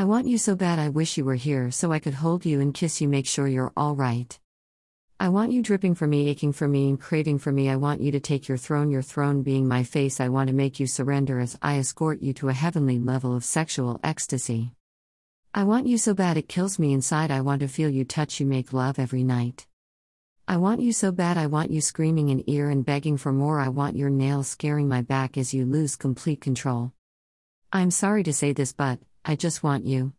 I want you so bad I wish you were here so I could hold you and kiss you, make sure you're alright. I want you dripping for me, aching for me, and craving for me. I want you to take your throne, your throne being my face. I want to make you surrender as I escort you to a heavenly level of sexual ecstasy. I want you so bad it kills me inside. I want to feel you touch you, make love every night. I want you so bad. I want you screaming in ear and begging for more. I want your nails scaring my back as you lose complete control. I'm sorry to say this, but I just want you.